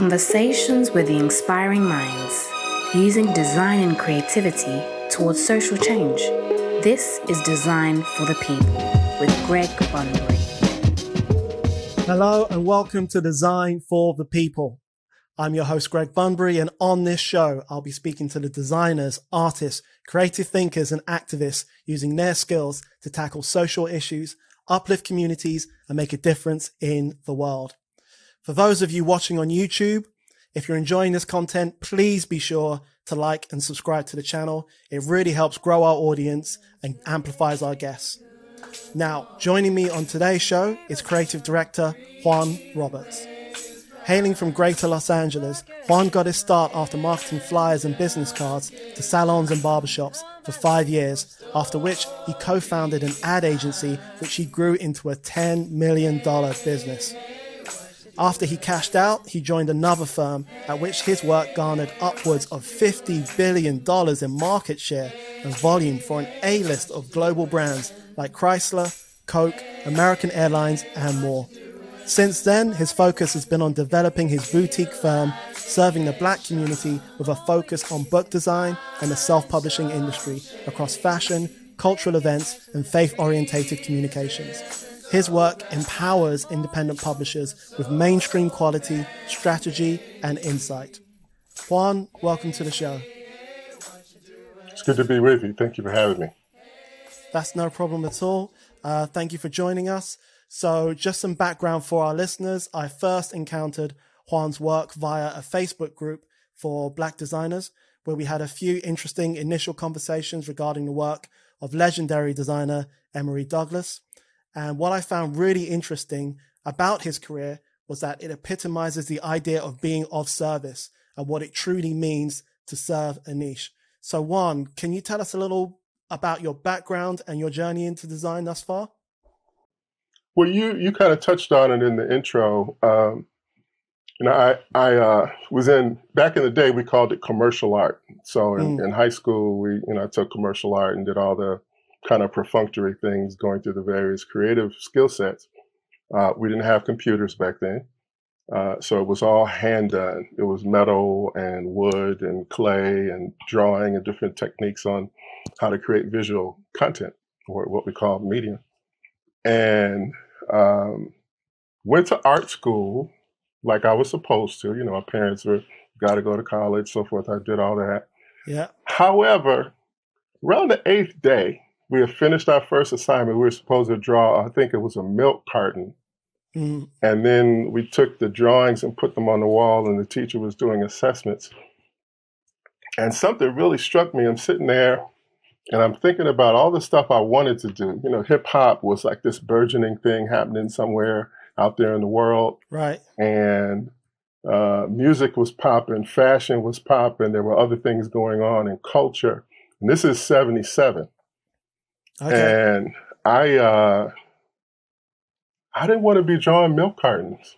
Conversations with the inspiring minds, using design and creativity towards social change. This is Design for the People with Greg Bunbury. Hello and welcome to Design for the People. I'm your host, Greg Bunbury, and on this show, I'll be speaking to the designers, artists, creative thinkers, and activists using their skills to tackle social issues, uplift communities, and make a difference in the world. For those of you watching on YouTube, if you're enjoying this content, please be sure to like and subscribe to the channel. It really helps grow our audience and amplifies our guests. Now, joining me on today's show is creative director Juan Roberts. Hailing from Greater Los Angeles, Juan got his start after marketing flyers and business cards to salons and barbershops for five years, after which he co founded an ad agency which he grew into a $10 million business. After he cashed out, he joined another firm at which his work garnered upwards of $50 billion in market share and volume for an A list of global brands like Chrysler, Coke, American Airlines, and more. Since then, his focus has been on developing his boutique firm, serving the black community with a focus on book design and the self publishing industry across fashion, cultural events, and faith orientated communications. His work empowers independent publishers with mainstream quality, strategy, and insight. Juan, welcome to the show. It's good to be with you. Thank you for having me. That's no problem at all. Uh, thank you for joining us. So, just some background for our listeners. I first encountered Juan's work via a Facebook group for Black designers, where we had a few interesting initial conversations regarding the work of legendary designer Emory Douglas. And what I found really interesting about his career was that it epitomizes the idea of being of service and what it truly means to serve a niche. So, Juan, can you tell us a little about your background and your journey into design thus far? Well, you you kind of touched on it in the intro. Um, you know, I I uh, was in back in the day we called it commercial art. So in, mm. in high school, we you know I took commercial art and did all the kind of perfunctory things going through the various creative skill sets. Uh, we didn't have computers back then. Uh, so it was all hand done. It was metal and wood and clay and drawing and different techniques on how to create visual content or what we call media. And um, went to art school like I was supposed to. You know, my parents were got to go to college, so forth. I did all that. Yeah. However, around the eighth day, we had finished our first assignment. We were supposed to draw, I think it was a milk carton. Mm. And then we took the drawings and put them on the wall, and the teacher was doing assessments. And something really struck me. I'm sitting there and I'm thinking about all the stuff I wanted to do. You know, hip hop was like this burgeoning thing happening somewhere out there in the world. Right. And uh, music was popping, fashion was popping, there were other things going on in culture. And this is 77. Okay. And I uh, I didn't want to be drawing milk cartons.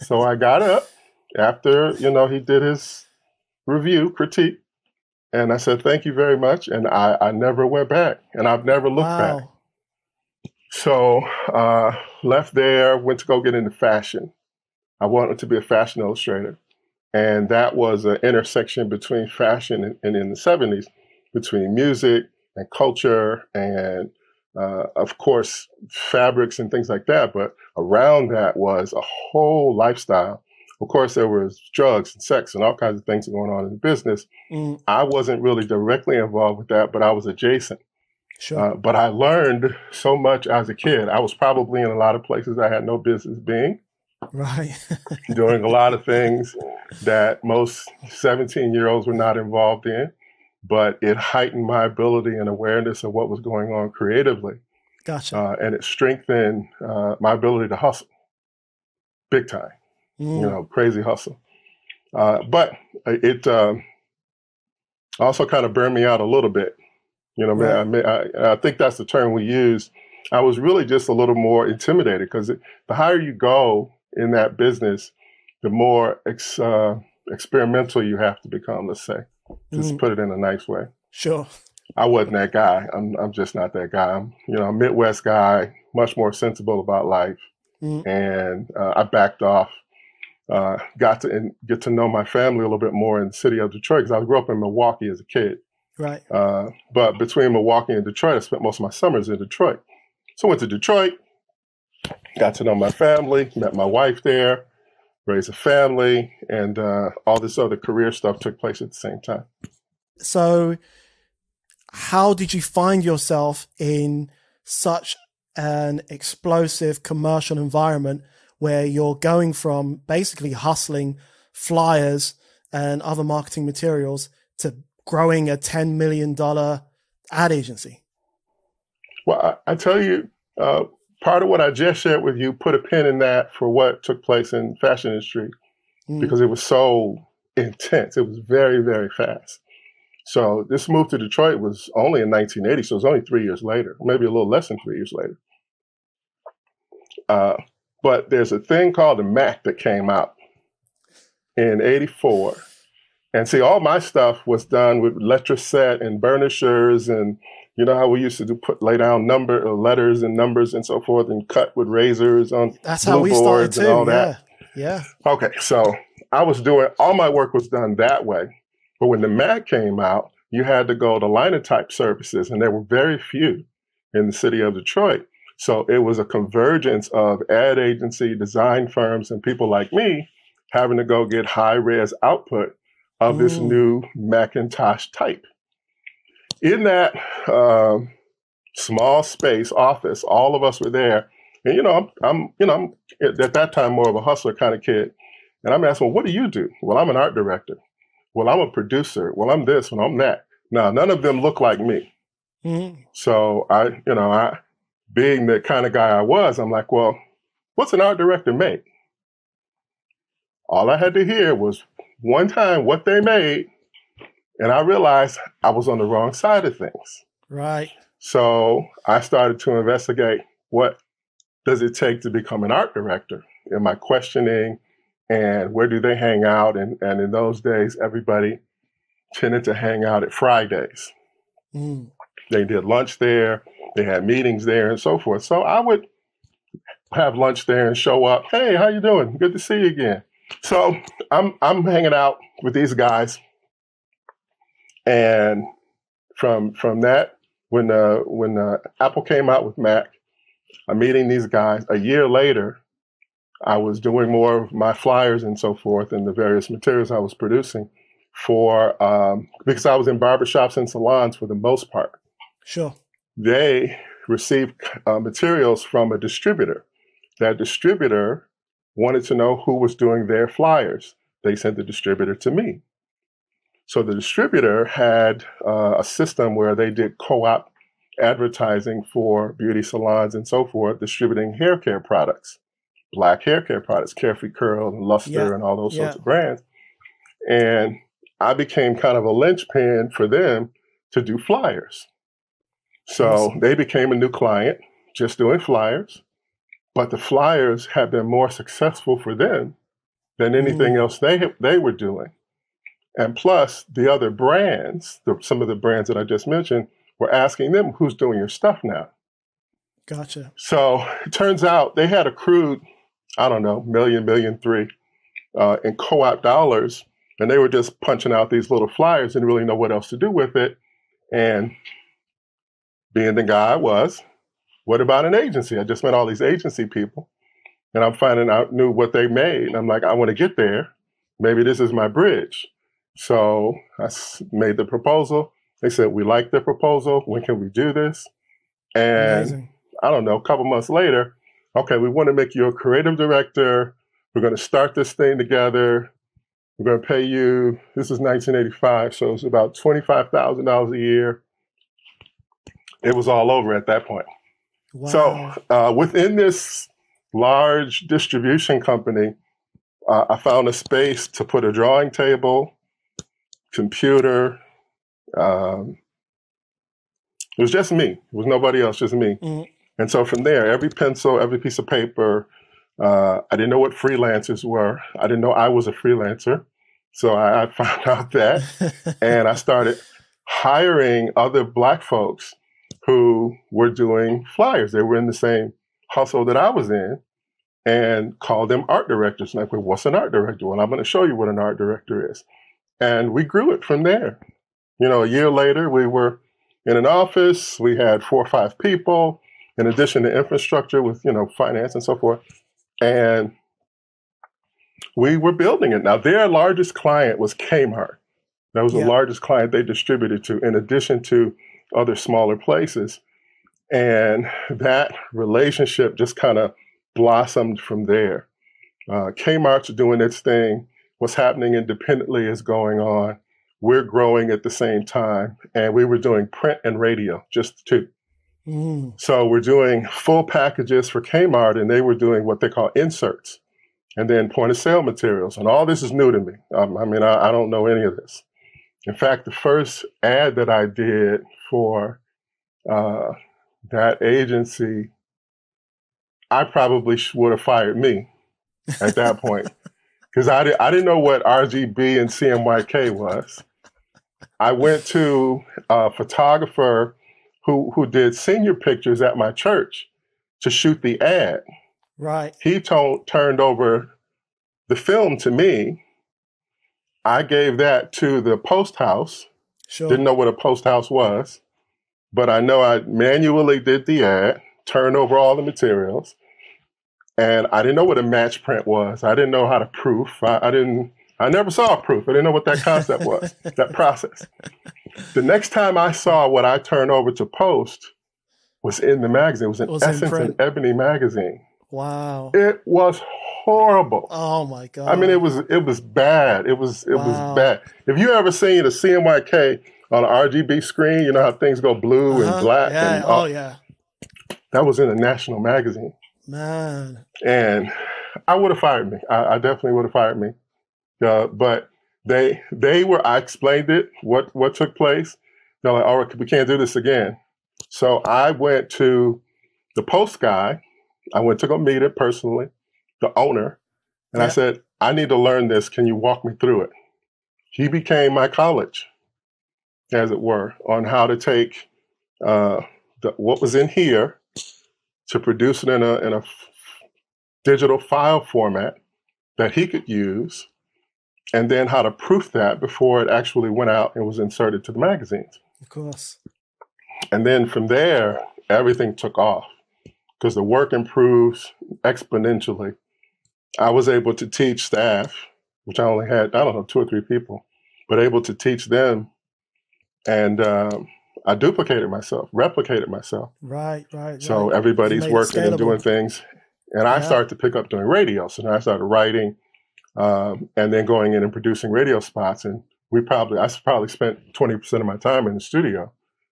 so I got up after, you know, he did his review, critique, and I said, Thank you very much. And I, I never went back. And I've never looked wow. back. So uh, left there, went to go get into fashion. I wanted to be a fashion illustrator. And that was an intersection between fashion and, and in the 70s, between music, and culture and uh, of course fabrics and things like that but around that was a whole lifestyle. Of course there was drugs and sex and all kinds of things going on in the business. Mm. i wasn't really directly involved with that but i was adjacent. Sure. Uh, but i learned so much as a kid. I was probably in a lot of places i had no business being. Right. Doing a lot of things that most 17 year olds were not involved in but it heightened my ability and awareness of what was going on creatively. Gotcha. Uh, and it strengthened uh, my ability to hustle big time, mm. you know, crazy hustle. Uh, but it um, also kind of burned me out a little bit. You know, right. I, mean, I, I, think that's the term we use. I was really just a little more intimidated because the higher you go in that business, the more ex, uh, experimental you have to become, let's say. Just mm. put it in a nice way. Sure. I wasn't that guy. I'm I'm just not that guy. I'm you know a Midwest guy, much more sensible about life, mm. and uh, I backed off uh, got to and get to know my family a little bit more in the city of Detroit because I grew up in Milwaukee as a kid. Right. Uh, but between Milwaukee and Detroit, I spent most of my summers in Detroit. So I went to Detroit, got to know my family, met my wife there, raised a family, and uh, all this other career stuff took place at the same time. So, how did you find yourself in such an explosive commercial environment where you're going from basically hustling flyers and other marketing materials to growing a $10 million ad agency? Well, I, I tell you, uh, part of what I just shared with you put a pin in that for what took place in fashion industry mm. because it was so intense. It was very, very fast. So this move to Detroit was only in 1980, so it was only three years later, maybe a little less than three years later. Uh, but there's a thing called the Mac that came out in 84. And see, all my stuff was done with Letraset and burnishers and you know how we used to do put lay down number uh, letters and numbers and so forth and cut with razors on that's how we started too. all that. Yeah. yeah. Okay, so I was doing all my work was done that way. But when the Mac came out, you had to go to linotype services, and there were very few in the city of Detroit. So it was a convergence of ad agency, design firms, and people like me having to go get high res output of this mm. new Macintosh type. In that um, small space office, all of us were there. And, you know, I'm, I'm, you know, I'm at that time more of a hustler kind of kid. And I'm asking, well, what do you do? Well, I'm an art director. Well, I'm a producer. Well, I'm this and I'm that. Now, none of them look like me. Mm-hmm. So I, you know, I, being the kind of guy I was, I'm like, well, what's an art director make? All I had to hear was one time what they made, and I realized I was on the wrong side of things. Right. So I started to investigate what does it take to become an art director? Am I questioning and where do they hang out? And, and in those days, everybody tended to hang out at Fridays. Mm. They did lunch there, they had meetings there, and so forth. So I would have lunch there and show up. Hey, how you doing? Good to see you again. So I'm I'm hanging out with these guys, and from from that, when uh, when uh, Apple came out with Mac, I'm meeting these guys. A year later, I was doing more of my flyers and so forth, and the various materials I was producing for um, because I was in barbershops and salons for the most part. Sure. They received uh, materials from a distributor. That distributor wanted to know who was doing their flyers. They sent the distributor to me. So the distributor had uh, a system where they did co-op advertising for beauty salons and so forth, distributing hair care products, black hair care products, Carefree Curl and Luster yeah. and all those yeah. sorts of brands. And I became kind of a linchpin for them to do flyers. So awesome. they became a new client, just doing flyers. But the flyers had been more successful for them than anything mm. else they they were doing. And plus, the other brands, the, some of the brands that I just mentioned, were asking them, "Who's doing your stuff now?" Gotcha. So it turns out they had accrued, I don't know, million, million three uh, in co-op dollars, and they were just punching out these little flyers, didn't really know what else to do with it. And being the guy I was, what about an agency? I just met all these agency people and I'm finding out knew what they made. And I'm like, I want to get there. Maybe this is my bridge. So I made the proposal. They said, We like the proposal. When can we do this? And Amazing. I don't know, a couple months later, okay, we want to make you a creative director. We're going to start this thing together. We're going to pay you, this is 1985, so it's about $25,000 a year. It was all over at that point. Wow. So uh, within this large distribution company, uh, I found a space to put a drawing table, computer. Um, it was just me. It was nobody else, just me. Mm-hmm. And so from there, every pencil, every piece of paper, uh, I didn't know what freelancers were. I didn't know I was a freelancer. So I, I found out that. and I started hiring other Black folks who were doing flyers. They were in the same hustle that I was in. and called them art directors. And I went, what's an art director? Well, I'm going to show you what an art director is. And we grew it from there. You know, a year later, we were in an office. We had four or five people, in addition to infrastructure with, you know, finance and so forth. And we were building it. Now, their largest client was Kmart. That was yeah. the largest client they distributed to, in addition to other smaller places. And that relationship just kind of blossomed from there. Uh, Kmart's doing its thing. What's happening independently is going on. We're growing at the same time. And we were doing print and radio, just two. Mm. So we're doing full packages for Kmart, and they were doing what they call inserts and then point of sale materials. And all this is new to me. Um, I mean, I, I, don't know any of this. In fact, the first ad that I did for uh, that agency, I probably would have fired me at that point because I, did, I didn't know what RGB and CMYK was. I went to a photographer who, who did senior pictures at my church to shoot the ad. Right. He told, turned over the film to me. I gave that to the post house. Sure. Didn't know what a post house was, but I know I manually did the ad, turned over all the materials, and I didn't know what a match print was. I didn't know how to proof. I, I didn't. I never saw a proof. I didn't know what that concept was. that process. The next time I saw what I turned over to post was in the magazine. It was in was Essence and Ebony magazine. Wow. It was horrible. Oh my god. I mean it was it was bad. It was it wow. was bad. If you ever seen a CMYK on an RGB screen, you know how things go blue uh-huh. and black yeah. and oh yeah. That was in a national magazine. Man. And I would have fired me. I, I definitely would have fired me. Uh, but they they were I explained it, what what took place. They're like, all right, we can't do this again. So I went to the post guy I went to go meet it personally, the owner, and yeah. I said, I need to learn this. Can you walk me through it? He became my college, as it were, on how to take uh, the, what was in here to produce it in a, in a f- digital file format that he could use, and then how to proof that before it actually went out and was inserted to the magazines. Of course. And then from there, everything took off because the work improves exponentially. I was able to teach staff, which I only had, I don't know, two or three people, but able to teach them. And um, I duplicated myself, replicated myself. Right, right. So right. everybody's working and doing things. And I started to pick up doing radio. So then I started writing um, and then going in and producing radio spots. And we probably, I probably spent 20% of my time in the studio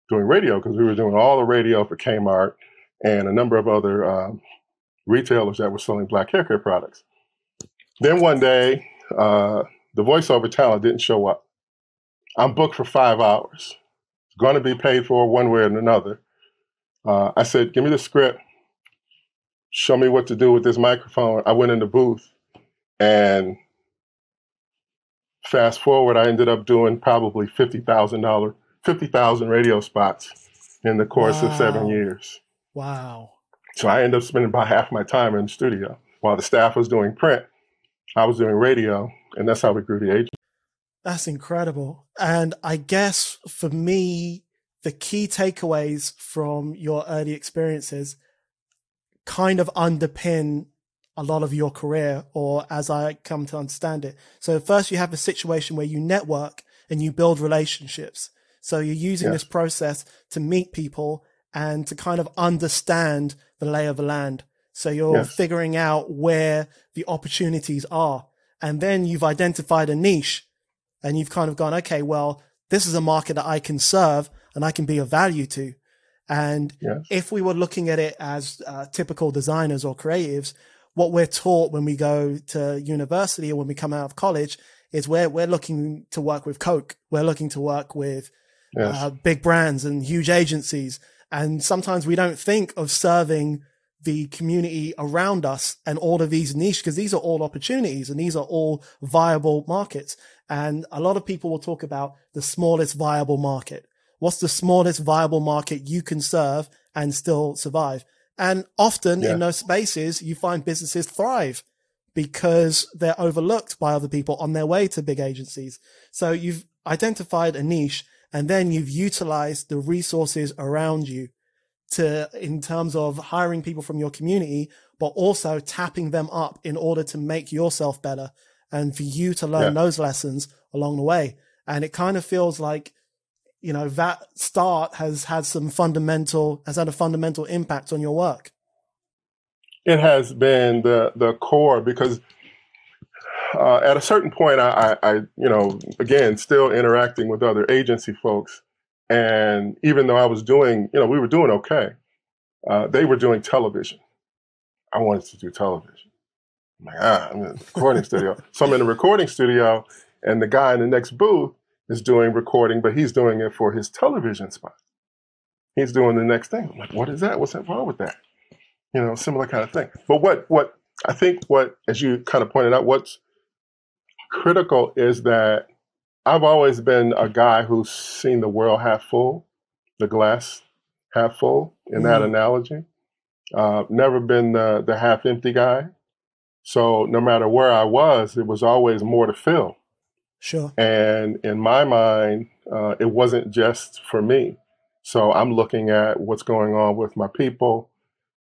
doing radio because we were doing all the radio for Kmart and a number of other um, retailers that were selling black hair care products. Then one day, uh, the voiceover talent didn't show up. I'm booked for five hours. It's Going to be paid for one way or another. Uh, I said, "Give me the script. Show me what to do with this microphone." I went in the booth, and fast forward, I ended up doing probably fifty thousand dollar, fifty thousand radio spots in the course wow. of seven years. Wow. So I ended up spending about half my time in the studio while the staff was doing print. I was doing radio, and that's how we grew the agency. That's incredible. And I guess for me, the key takeaways from your early experiences kind of underpin a lot of your career, or as I come to understand it. So, first, you have a situation where you network and you build relationships. So, you're using this process to meet people and to kind of understand the lay of the land. So you're yes. figuring out where the opportunities are. And then you've identified a niche and you've kind of gone, okay, well, this is a market that I can serve and I can be of value to. And yes. if we were looking at it as uh, typical designers or creatives, what we're taught when we go to university or when we come out of college is we're, we're looking to work with Coke. We're looking to work with yes. uh, big brands and huge agencies. And sometimes we don't think of serving the community around us and all of these niche because these are all opportunities and these are all viable markets. And a lot of people will talk about the smallest viable market. What's the smallest viable market you can serve and still survive? And often yeah. in those spaces, you find businesses thrive because they're overlooked by other people on their way to big agencies. So you've identified a niche and then you've utilized the resources around you to, in terms of hiring people from your community, but also tapping them up in order to make yourself better and for you to learn yeah. those lessons along the way. And it kind of feels like, you know, that start has had some fundamental, has had a fundamental impact on your work. It has been the, the core because uh, at a certain point, I, I, I, you know, again, still interacting with other agency folks. And even though I was doing, you know, we were doing okay, uh, they were doing television. I wanted to do television. I'm like, ah, I'm in the recording studio. So I'm in the recording studio, and the guy in the next booth is doing recording, but he's doing it for his television spot. He's doing the next thing. I'm like, what is that? What's that wrong with that? You know, similar kind of thing. But what what I think what, as you kind of pointed out, what's critical is that I've always been a guy who's seen the world half full, the glass half full in that mm-hmm. analogy. Uh, never been the, the half empty guy. So no matter where I was, it was always more to fill. Sure. And in my mind, uh, it wasn't just for me. So I'm looking at what's going on with my people,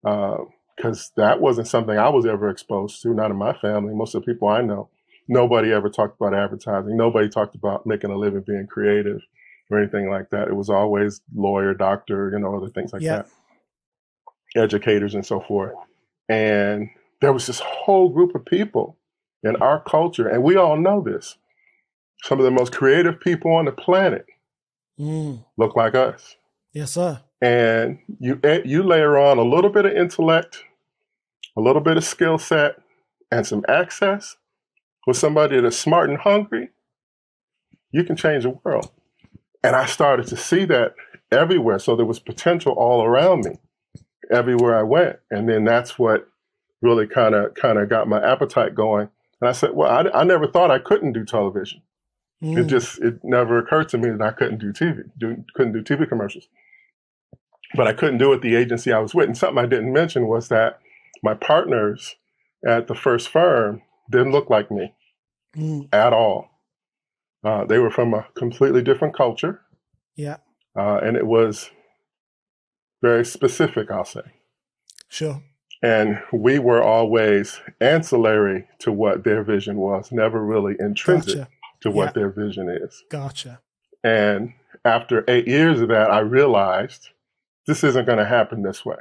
because uh, that wasn't something I was ever exposed to, not in my family. Most of the people I know, nobody ever talked about advertising. Nobody talked about making a living being creative or anything like that. It was always lawyer, doctor, you know, other things like yeah. that, educators and so forth. And there was this whole group of people in our culture, and we all know this. Some of the most creative people on the planet mm. look like us. Yes, sir. And you eh, you layer on a little bit of intellect, a little bit of skill set, and some access with somebody that's smart and hungry, you can change the world. And I started to see that everywhere. So there was potential all around me, everywhere I went. And then that's what really kind of kind of got my appetite going. And I said, well, I, I never thought I couldn't do television. Mm. It just it never occurred to me that I couldn't do TV, do, couldn't do TV commercials. But I couldn't do it the agency I was with. And something I didn't mention was that my partners at the first firm didn't look like me mm. at all. Uh, they were from a completely different culture. Yeah. Uh, and it was very specific, I'll say. Sure. And we were always ancillary to what their vision was, never really intrinsic gotcha. to what yeah. their vision is. Gotcha. And after eight years of that, I realized this isn't going to happen this way.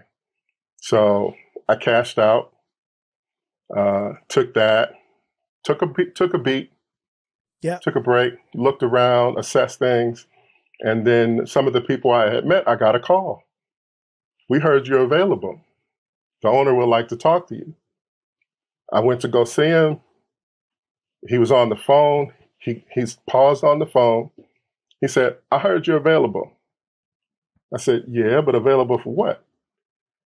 So I cashed out, uh, took that, took a took a beat, yeah, took a break, looked around, assessed things, and then some of the people I had met, I got a call. We heard you're available. The owner would like to talk to you. I went to go see him. He was on the phone. He he's paused on the phone. He said, I heard you're available. I said, Yeah, but available for what?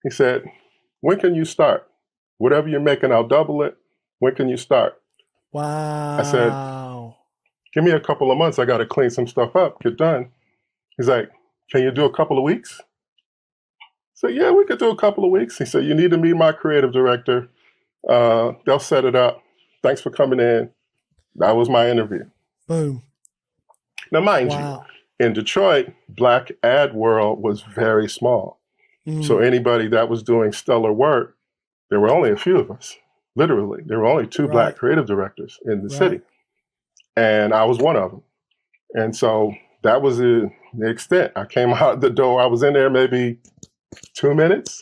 He said, When can you start? Whatever you're making, I'll double it. When can you start? Wow. I said, give me a couple of months. I got to clean some stuff up, get done. He's like, can you do a couple of weeks? So yeah, we could do a couple of weeks. He said, you need to meet my creative director. Uh, they'll set it up. Thanks for coming in. That was my interview. Boom. Now, mind wow. you, in Detroit, black ad world was very small. Mm. So anybody that was doing stellar work, there were only a few of us. Literally, there were only two right. black creative directors in the right. city, and I was one of them. And so that was the, the extent. I came out the door. I was in there maybe two minutes.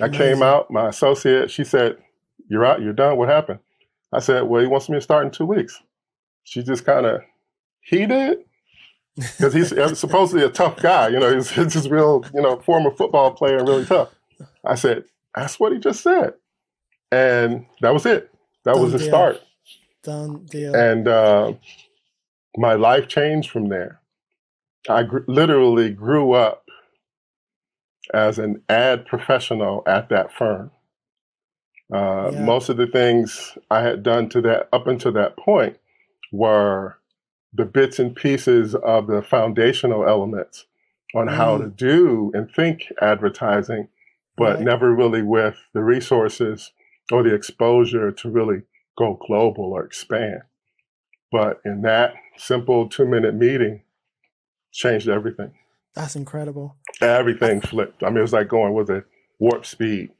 I Amazing. came out. My associate, she said, "You're out. You're done. What happened?" I said, "Well, he wants me to start in two weeks." She just kind of he did because he's uh, supposedly a tough guy. You know, he's, he's just real. You know, former football player and really tough. I said, "That's what he just said." And that was it. That Done was the deal. start. Done deal. And uh, my life changed from there. I gr- literally grew up as an ad professional at that firm. Uh, yeah. Most of the things I had done to that up until that point were the bits and pieces of the foundational elements on mm. how to do and think advertising but right. never really with the resources or the exposure to really go global or expand. But in that simple two minute meeting, changed everything. That's incredible. Everything flipped. I mean, it was like going with a warp speed,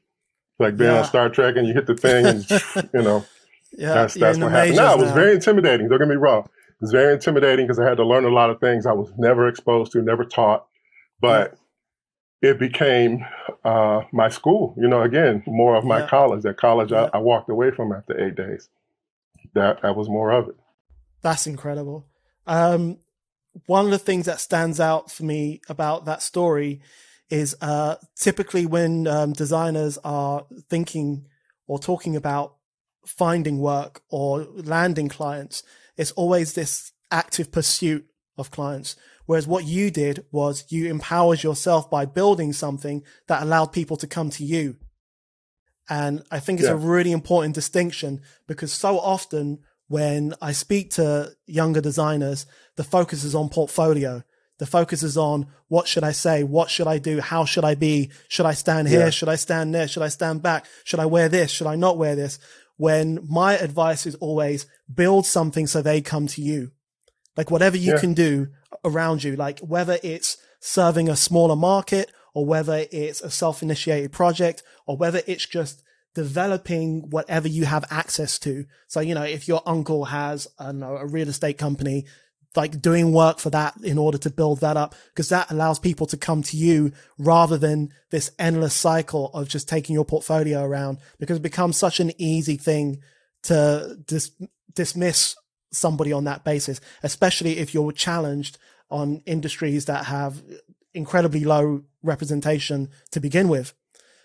like being yeah. on Star Trek and you hit the thing and, you know, yeah, that's, that's what happened. No, it was very intimidating. Don't get me wrong. It was very intimidating because I had to learn a lot of things I was never exposed to, never taught. But yeah. It became uh, my school, you know, again, more of my yeah. college. That college I, I walked away from after eight days. That, that was more of it. That's incredible. Um, one of the things that stands out for me about that story is uh, typically when um, designers are thinking or talking about finding work or landing clients, it's always this active pursuit of clients. Whereas what you did was you empowered yourself by building something that allowed people to come to you. And I think it's yeah. a really important distinction because so often when I speak to younger designers, the focus is on portfolio. The focus is on what should I say? What should I do? How should I be? Should I stand here? Yeah. Should I stand there? Should I stand back? Should I wear this? Should I not wear this? When my advice is always build something so they come to you. Like whatever you yeah. can do around you, like whether it's serving a smaller market or whether it's a self-initiated project or whether it's just developing whatever you have access to. So, you know, if your uncle has, I know, a real estate company, like doing work for that in order to build that up, because that allows people to come to you rather than this endless cycle of just taking your portfolio around because it becomes such an easy thing to dis- dismiss somebody on that basis, especially if you're challenged on industries that have incredibly low representation to begin with.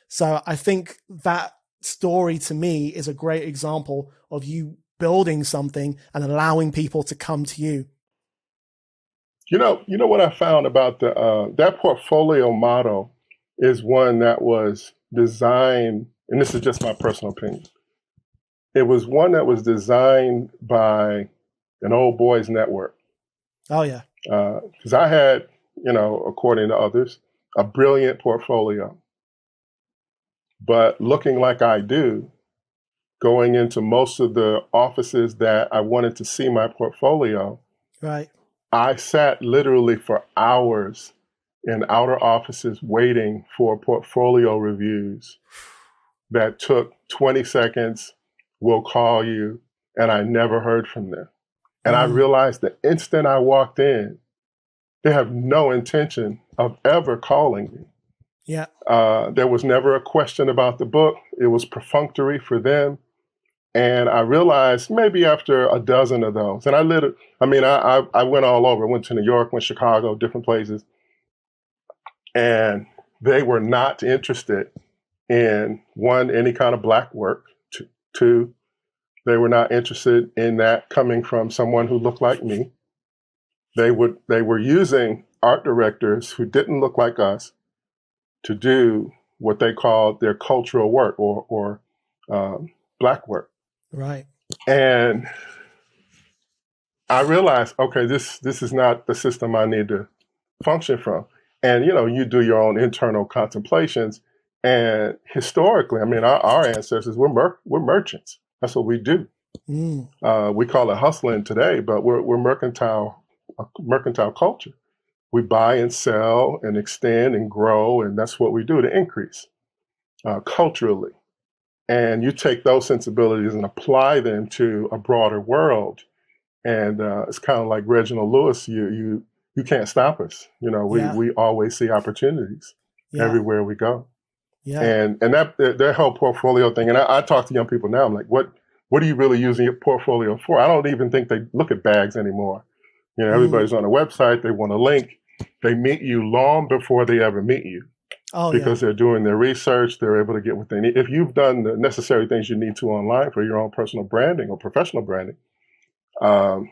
So I think that story to me is a great example of you building something and allowing people to come to you. You know, you know what I found about the uh, that portfolio model is one that was designed, and this is just my personal opinion. It was one that was designed by an old boys network. Oh yeah, because uh, I had, you know, according to others, a brilliant portfolio but looking like I do, going into most of the offices that I wanted to see my portfolio, right? I sat literally for hours in outer offices waiting for portfolio reviews that took 20 seconds, we'll call you, and I never heard from them. And mm. I realized the instant I walked in, they have no intention of ever calling me. Yeah. Uh, there was never a question about the book. It was perfunctory for them. And I realized maybe after a dozen of those, and I lit, I mean, I, I, I went all over. I went to New York, went to Chicago, different places. And they were not interested in one, any kind of black work. Two, they were not interested in that coming from someone who looked like me. They would they were using art directors who didn't look like us to do what they called their cultural work or, or um, black work. Right. And I realized, okay, this this is not the system I need to function from. And you know, you do your own internal contemplations. And historically, I mean, our, our ancestors we're mer- we're merchants. That's what we do. Mm. Uh, we call it hustling today, but we're we're mercantile mercantile culture we buy and sell and extend and grow, and that's what we do to increase uh, culturally. And you take those sensibilities and apply them to a broader world, and uh, it's kind of like Reginald Lewis. You you you can't stop us. You know, we yeah. we always see opportunities yeah. everywhere we go. Yeah. And and that that whole portfolio thing. And I, I talk to young people now. I'm like, what what are you really using your portfolio for? I don't even think they look at bags anymore. You know, mm. everybody's mm. on a website. They want a link they meet you long before they ever meet you. Oh, because yeah. they're doing their research, they're able to get what they need. If you've done the necessary things you need to online for your own personal branding or professional branding, um,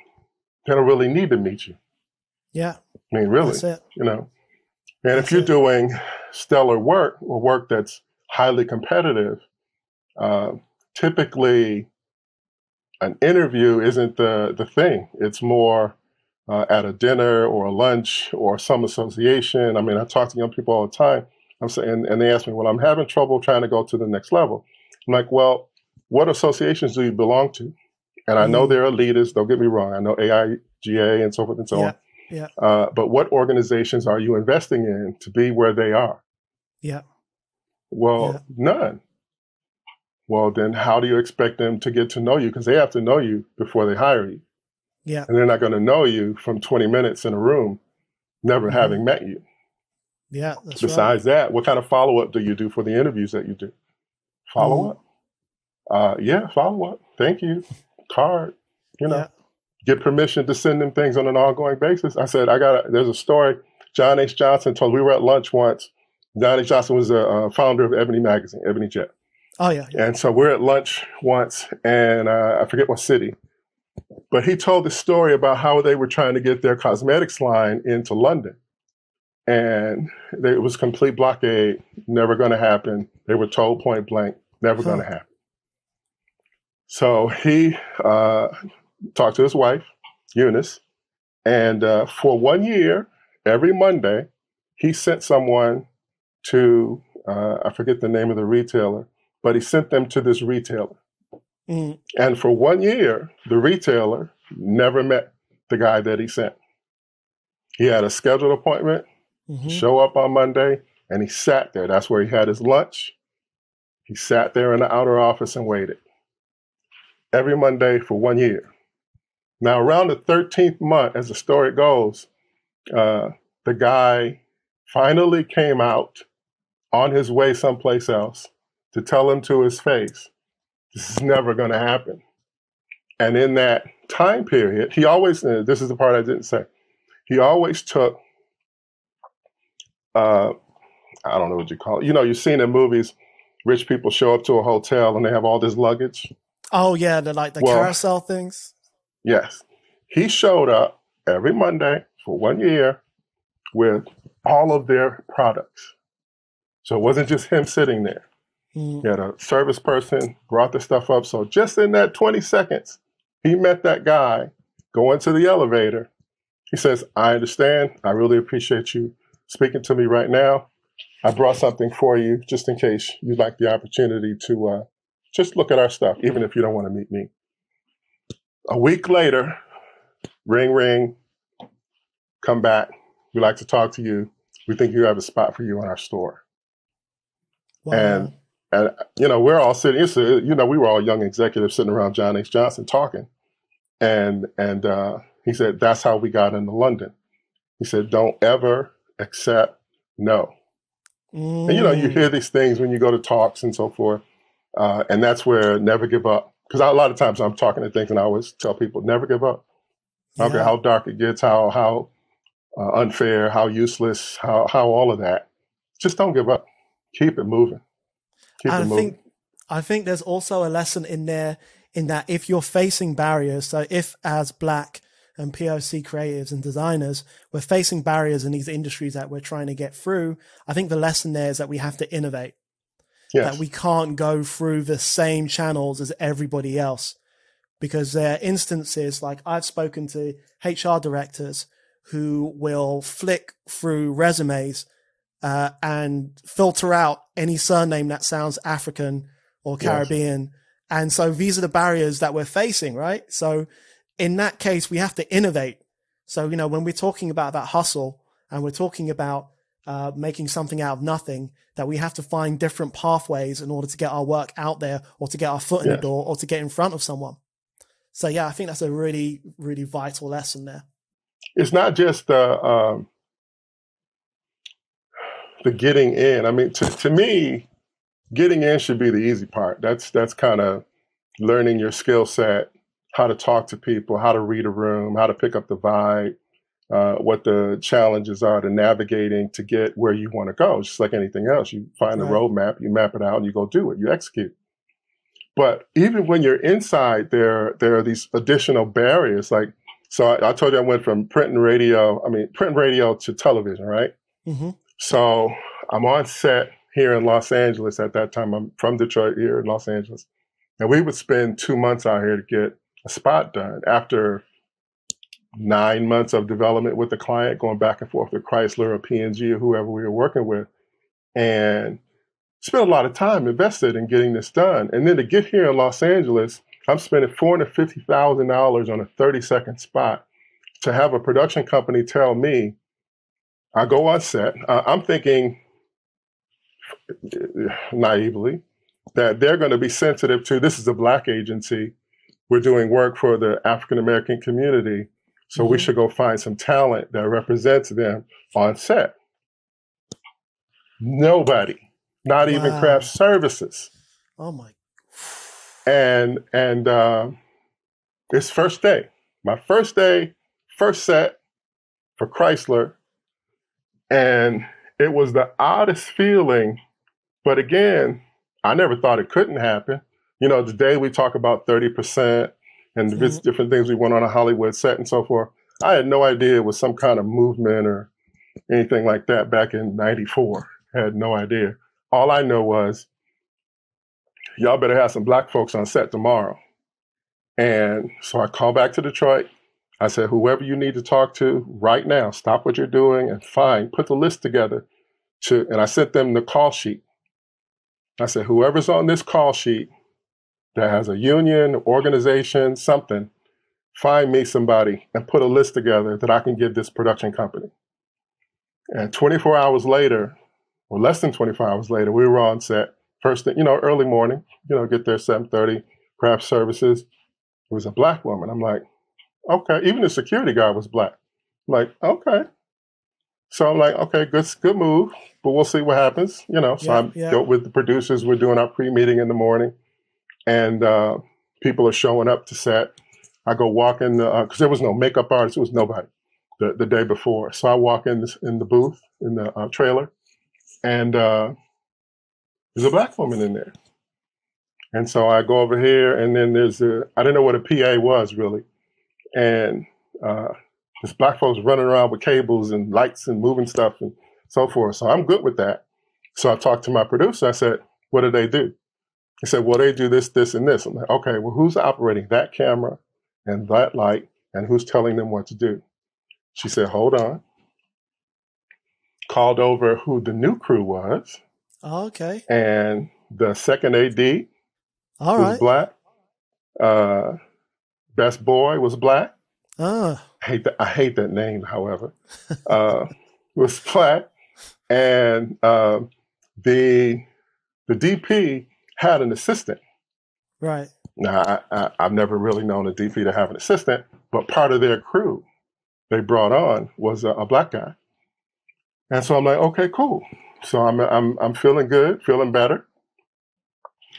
they don't really need to meet you. Yeah. I mean, really, you know. And that's if you're it. doing stellar work or work that's highly competitive, uh, typically an interview isn't the, the thing. It's more uh, at a dinner or a lunch or some association. I mean, I talk to young people all the time. I'm saying, and they ask me, well, I'm having trouble trying to go to the next level. I'm like, well, what associations do you belong to? And I know mm. there are leaders. Don't get me wrong. I know AIGA and so forth and so yeah. on. Yeah. Uh, but what organizations are you investing in to be where they are? Yeah. Well, yeah. none. Well, then how do you expect them to get to know you? Because they have to know you before they hire you. Yeah. And they're not going to know you from 20 minutes in a room, never mm-hmm. having met you. Yeah. Besides right. that, what kind of follow up do you do for the interviews that you do? Follow mm-hmm. up. Uh, yeah, follow up. Thank you. Card. You know, yeah. Get permission to send them things on an ongoing basis. I said, I got. There's a story. John H. Johnson told. We were at lunch once. John H. Johnson was a uh, founder of Ebony Magazine, Ebony Jet. Oh yeah, yeah. And so we're at lunch once, and uh, I forget what city, but he told the story about how they were trying to get their cosmetics line into London, and they, it was complete blockade, never going to happen. They were told point blank, never huh. going to happen. So he uh, talked to his wife, Eunice, and uh, for one year, every Monday, he sent someone to uh, I forget the name of the retailer but he sent them to this retailer. Mm. And for one year, the retailer never met the guy that he sent. He had a scheduled appointment, mm-hmm. show up on Monday, and he sat there. That's where he had his lunch. He sat there in the outer office and waited every Monday for one year. Now, around the 13th month, as the story goes, uh, the guy finally came out on his way someplace else to tell him to his face, this is never going to happen. And in that time period, he always, uh, this is the part I didn't say, he always took, uh, I don't know what you call it. You know, you've seen in movies, rich people show up to a hotel and they have all this luggage. Oh, yeah, the like the well, carousel things. Yes. He showed up every Monday for one year with all of their products. So it wasn't just him sitting there. Mm. He had a service person, brought the stuff up. So just in that 20 seconds, he met that guy, going to the elevator. He says, I understand. I really appreciate you speaking to me right now. I brought something for you just in case you'd like the opportunity to uh, just look at our stuff, even if you don't want to meet me. A week later, ring, ring, come back. We'd like to talk to you. We think you have a spot for you in our store. Wow. And and you know, we're all sitting. You know, we were all young executives sitting around John H. Johnson talking, and and uh, he said that's how we got into London. He said, "Don't ever accept no." Mm. And you know, you hear mm. these things when you go to talks and so forth, uh, and that's where never give up. Because a lot of times I'm talking to things, and I always tell people, never give up. Yeah. Okay, how dark it gets, how how uh, unfair, how useless, how how all of that. Just don't give up. Keep it moving. I think I think there's also a lesson in there in that if you're facing barriers, so if as black and POC creatives and designers, we're facing barriers in these industries that we're trying to get through, I think the lesson there is that we have to innovate. Yes. That we can't go through the same channels as everybody else. Because there are instances like I've spoken to HR directors who will flick through resumes uh, and filter out any surname that sounds African or Caribbean. Yes. And so these are the barriers that we're facing, right? So in that case, we have to innovate. So, you know, when we're talking about that hustle and we're talking about uh, making something out of nothing, that we have to find different pathways in order to get our work out there or to get our foot in the door or to get in front of someone. So, yeah, I think that's a really, really vital lesson there. It's not just uh, um, the getting in. I mean, to, to me, getting in should be the easy part. That's that's kind of learning your skill set, how to talk to people, how to read a room, how to pick up the vibe, uh, what the challenges are to navigating to get where you want to go. Just like anything else, you find right. a roadmap, you map it out, and you go do it. You execute. But even when you're inside, there there are these additional barriers. Like so, I, I told you I went from print and radio. I mean, print and radio to television, right? Mm-hmm. So I'm on set here in Los Angeles at that time. I'm from Detroit here in Los Angeles. And we would spend two months out here to get a spot done after nine months of development with the client, going back and forth with Chrysler or P&G or whoever we were working with. and spent a lot of time invested in getting this done. And then to get here in Los Angeles, I'm spending $450,000 on a 30 second spot to have a production company tell me, I go on set, uh, I'm thinking naively that they're going to be sensitive to this is a black agency. We're doing work for the African American community. So mm-hmm. we should go find some talent that represents them on set. Nobody, not wow. even craft services. Oh my. And and uh, it's first day. My first day, first set for Chrysler, and it was the oddest feeling. But again, I never thought it couldn't happen. You know, today we talk about 30% and mm-hmm. different things we went on a Hollywood set and so forth. I had no idea it was some kind of movement or anything like that back in 94. I had no idea. All I know was, y'all better have some black folks on set tomorrow. And so I called back to Detroit. I said, whoever you need to talk to right now, stop what you're doing and find, put the list together to, and I sent them the call sheet. I said, whoever's on this call sheet that has a union, organization, something, find me somebody and put a list together that I can give this production company. And 24 hours later, or less than 24 hours later, we were on set. First thing, you know, early morning, you know, get there 7:30, craft services. It was a black woman. I'm like, okay. Even the security guard was black. I'm like, okay. So I'm like, okay, good, good move, but we'll see what happens. You know, so yeah, I yeah. with the producers. We're doing our pre-meeting in the morning, and uh, people are showing up to set. I go walk in because uh, there was no makeup artist. It was nobody the, the day before. So I walk in this, in the booth in the uh, trailer, and uh, there's a black woman in there. And so I go over here, and then there's a I didn't know what a PA was really, and uh, this black folks running around with cables and lights and moving stuff and so forth. So I'm good with that. So I talked to my producer. I said, "What do they do?" He said, "Well, they do this, this, and this." I'm like, "Okay, well, who's operating that camera and that light, and who's telling them what to do?" She said, "Hold on." Called over who the new crew was. Oh, okay. And the second AD All was right. black. Uh, best boy was black. Ah. I hate that. I hate that name. However, uh, was black, and uh, the the DP had an assistant. Right. Now, I, have never really known a DP to have an assistant, but part of their crew they brought on was a, a black guy, and so I'm like, okay, cool. So I'm I'm I'm feeling good, feeling better.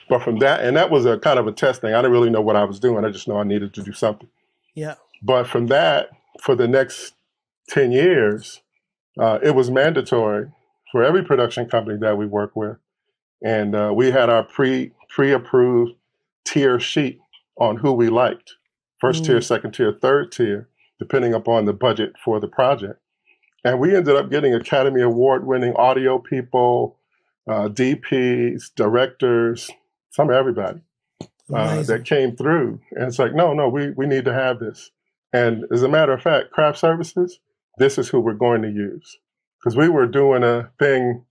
But from that, and that was a kind of a test thing. I didn't really know what I was doing. I just know I needed to do something. Yeah. But from that, for the next 10 years, uh, it was mandatory for every production company that we work with. And uh, we had our pre pre approved tier sheet on who we liked first mm. tier, second tier, third tier, depending upon the budget for the project. And we ended up getting Academy Award winning audio people, uh, DPs, directors, some everybody uh, that came through. And it's like, no, no, we, we need to have this. And as a matter of fact, craft services, this is who we're going to use. Because we were doing a thing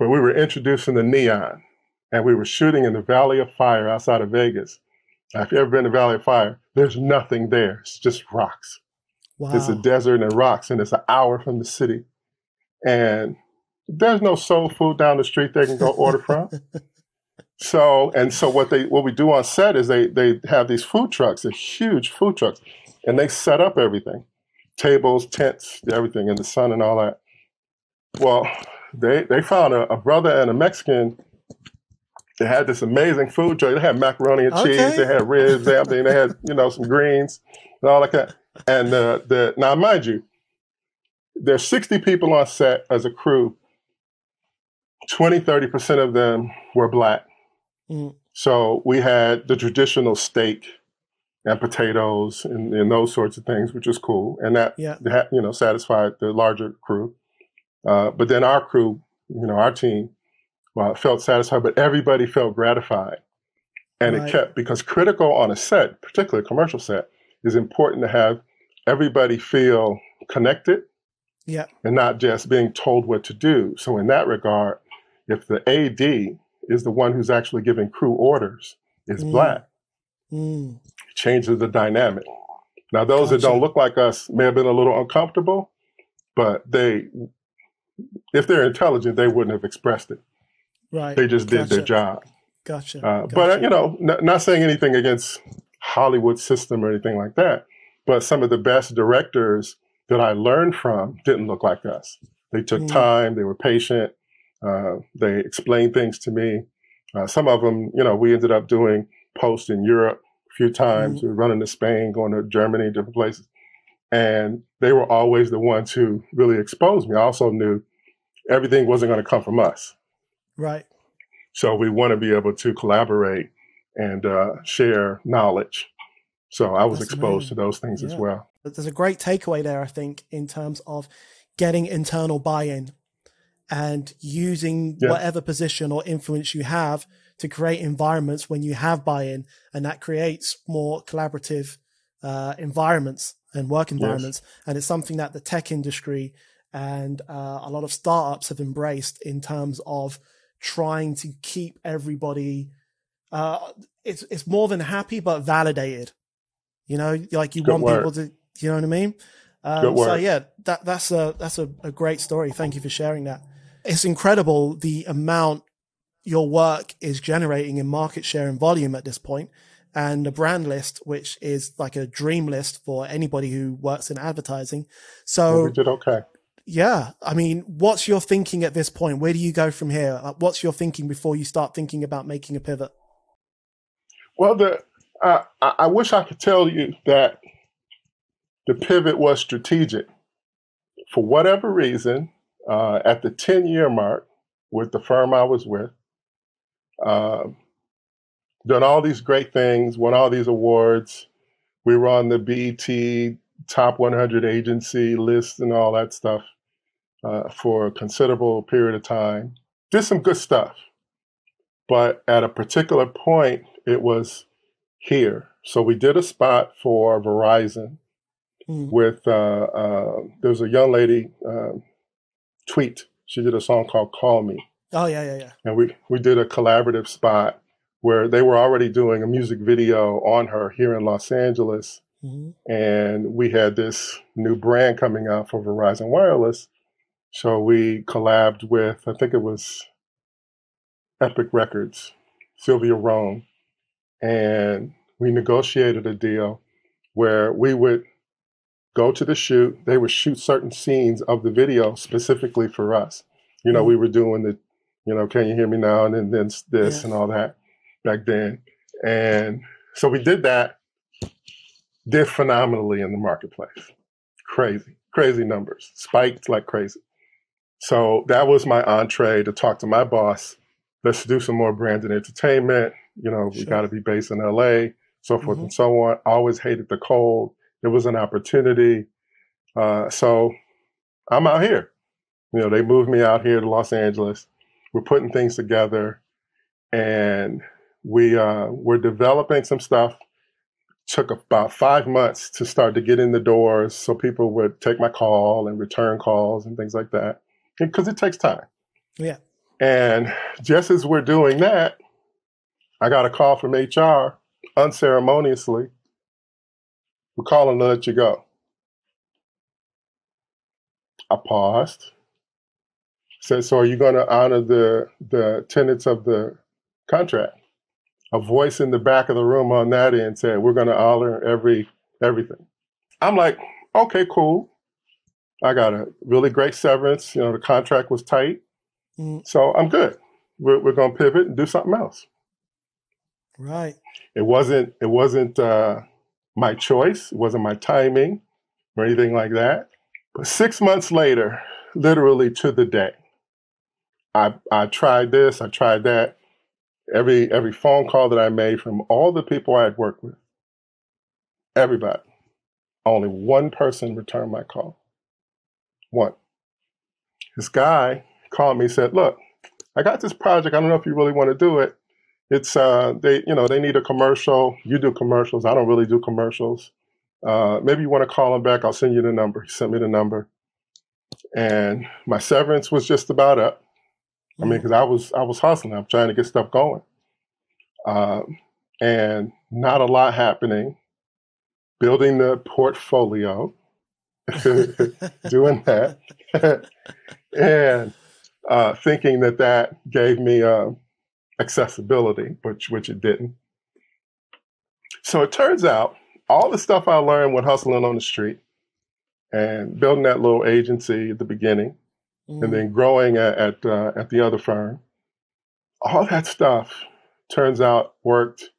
where we were introducing the neon and we were shooting in the Valley of Fire outside of Vegas. Now, if you've ever been to Valley of Fire, there's nothing there. It's just rocks. Wow. It's a desert and rocks, and it's an hour from the city. And there's no soul food down the street they can go order from. So and so what they what we do on set is they they have these food trucks, they're huge food trucks and they set up everything tables, tents, everything in the sun and all that. Well, they they found a, a brother and a Mexican. They had this amazing food truck. They had macaroni and cheese. Okay. They had ribs. everything. They had you know some greens and all like that. And uh, the now, mind you, there's 60 people on set as a crew. 20, 30 percent of them were black. Mm. So we had the traditional steak and potatoes and, and, those sorts of things, which was cool, and that, yeah. that you know satisfied the larger crew. Uh, but then our crew, you know, our team, well, felt satisfied, but everybody felt gratified, and right. it kept because critical on a set, particularly a commercial set, is important to have everybody feel connected, yeah, and not just being told what to do. So in that regard, if the AD is the one who's actually giving crew orders is mm. black, mm. changes the dynamic. Now, those gotcha. that don't look like us may have been a little uncomfortable, but they, if they're intelligent, they wouldn't have expressed it. Right. They just did their job. Gotcha. Uh, gotcha. But, you know, n- not saying anything against Hollywood system or anything like that, but some of the best directors that I learned from didn't look like us. They took mm. time, they were patient, uh, they explained things to me. Uh, some of them, you know, we ended up doing posts in Europe a few times. Mm. We were running to Spain, going to Germany, different places. And they were always the ones who really exposed me. I also knew everything wasn't going to come from us. Right. So we want to be able to collaborate and uh, share knowledge. So I was That's exposed amazing. to those things yeah. as well. There's a great takeaway there, I think, in terms of getting internal buy-in and using yeah. whatever position or influence you have to create environments when you have buy-in, and that creates more collaborative uh, environments and work environments. Yes. And it's something that the tech industry and uh, a lot of startups have embraced in terms of trying to keep everybody. Uh, it's it's more than happy, but validated. You know, like you Good want work. people to you know what I mean? Um, so yeah, that that's a that's a, a great story. Thank you for sharing that. It's incredible the amount your work is generating in market share and volume at this point and a brand list, which is like a dream list for anybody who works in advertising. So well, we did okay. Yeah. I mean, what's your thinking at this point? Where do you go from here? what's your thinking before you start thinking about making a pivot? Well, the uh, I wish I could tell you that the pivot was strategic. For whatever reason, uh, at the 10 year mark with the firm I was with, uh, done all these great things, won all these awards. We were on the BET top 100 agency list and all that stuff uh, for a considerable period of time. Did some good stuff. But at a particular point, it was here. So we did a spot for Verizon mm. with uh, uh, there was a young lady, uh, Tweet. She did a song called "Call Me." Oh yeah, yeah, yeah. And we we did a collaborative spot where they were already doing a music video on her here in Los Angeles, mm-hmm. and we had this new brand coming out for Verizon Wireless. So we collabed with I think it was Epic Records, Sylvia Rhone, and we negotiated a deal where we would go to the shoot. They would shoot certain scenes of the video specifically for us. You know, mm-hmm. we were doing the, you know, can you hear me now? And then, then this and all that back then. And so we did that, did phenomenally in the marketplace. Crazy, crazy numbers, spiked like crazy. So that was my entree to talk to my boss. Let's do some more branded entertainment. You know, we got to be based in LA, so forth mm-hmm. and so on. I always hated the cold it was an opportunity. Uh, so I'm out here. You know, they moved me out here to Los Angeles. We're putting things together, and we uh, we're developing some stuff. Took about five months to start to get in the doors, so people would take my call and return calls and things like that, because it takes time. Yeah. And just as we're doing that, I got a call from HR unceremoniously we're calling to let you go. I paused. Said, so are you going to honor the the tenets of the contract? A voice in the back of the room on that end said, we're going to honor every everything. I'm like, okay, cool. I got a really great severance. You know, the contract was tight. Mm. So I'm good. We're, we're going to pivot and do something else. Right. It wasn't, it wasn't, uh, my choice, it wasn't my timing or anything like that. But six months later, literally to the day, I, I tried this, I tried that. Every every phone call that I made from all the people I had worked with, everybody, only one person returned my call. One. This guy called me, said, Look, I got this project. I don't know if you really want to do it it's uh they you know they need a commercial you do commercials i don't really do commercials uh maybe you want to call him back i'll send you the number he sent me the number and my severance was just about up I mean, because mm. I was I was hustling. I'm trying to get stuff going, um, and not a lot happening. Building the portfolio, doing that, and uh, thinking that that gave me uh, accessibility, which which it didn't. So it turns out all the stuff I learned when hustling on the street and building that little agency at the beginning, mm. and then growing at at, uh, at the other firm, all that stuff turns out worked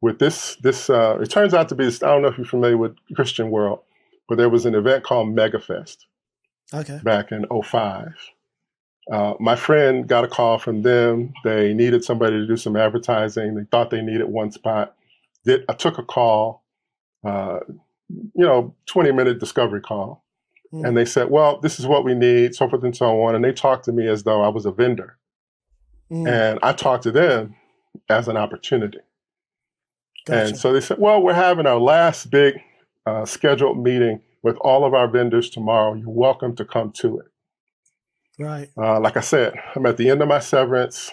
with this this. Uh, it turns out to be. This, I don't know if you're familiar with Christian World, but there was an event called MegaFest. Okay. Back in 05. Uh, my friend got a call from them. They needed somebody to do some advertising. They thought they needed one spot. Did, I took a call, uh, you know, 20 minute discovery call. Mm. And they said, well, this is what we need, so forth and so on. And they talked to me as though I was a vendor. Mm. And I talked to them as an opportunity. Gotcha. And so they said, well, we're having our last big uh, scheduled meeting with all of our vendors tomorrow. You're welcome to come to it. Right. Uh, like I said, I'm at the end of my severance.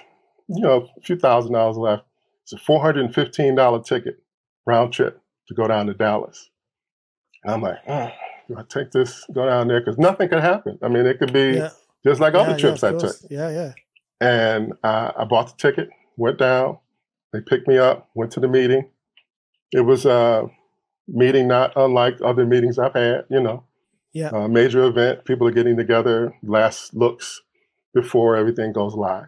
You know, a few thousand dollars left. It's a four hundred and fifteen dollar ticket round trip to go down to Dallas. And I'm like, oh, do I take this, go down there? Because nothing could happen. I mean, it could be yeah. just like yeah, other trips yeah, I took. Yeah, yeah. And uh, I bought the ticket, went down. They picked me up, went to the meeting. It was a meeting not unlike other meetings I've had. You know, yeah. Uh, major event. People are getting together, last looks before everything goes live.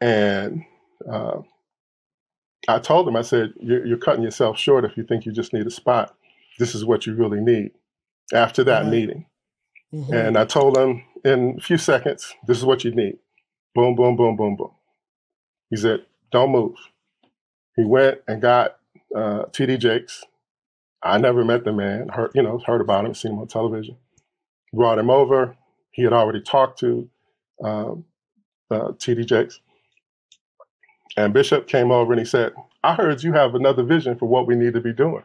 And uh, I told them, I said, you're, you're, cutting yourself short if you think you just need a spot. This is what you really need after that right. meeting. Mm-hmm. And I told them in a few seconds, this is what you need. Boom, boom, boom, boom, boom. He said, don't move. He went and got uh, TD Jakes, I never met the man, heard, you know, heard about him, seen him on television. Brought him over. He had already talked to um, uh, T.D. Jakes. And Bishop came over and he said, I heard you have another vision for what we need to be doing.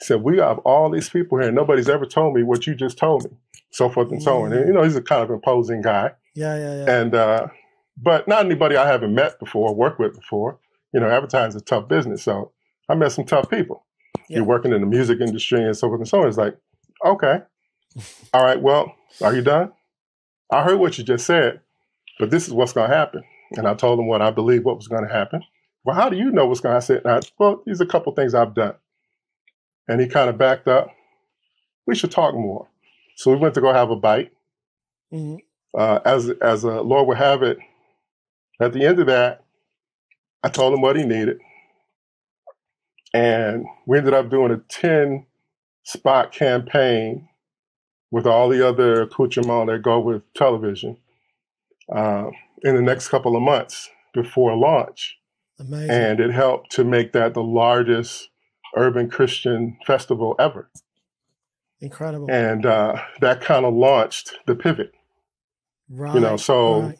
He said, We have all these people here, and nobody's ever told me what you just told me, so forth and so on. And, you know, he's a kind of imposing guy. Yeah, yeah, yeah. And, uh, but not anybody I haven't met before, worked with before. You know, advertising is a tough business. So I met some tough people yeah. you're working in the music industry and so forth and so on. It's like, okay, all right, well, are you done? I heard what you just said, but this is what's going to happen. And I told him what I believe what was going to happen. Well, how do you know what's going to happen? Well, these are a couple things I've done. And he kind of backed up. We should talk more. So we went to go have a bite. Mm-hmm. Uh, as as a Lord would have it, at the end of that, I told him what he needed. And we ended up doing a 10 spot campaign with all the other accoutrements that go with television uh, in the next couple of months before launch. Amazing. And it helped to make that the largest urban Christian festival ever. Incredible. And uh, that kind of launched the pivot. Right. You know, so right.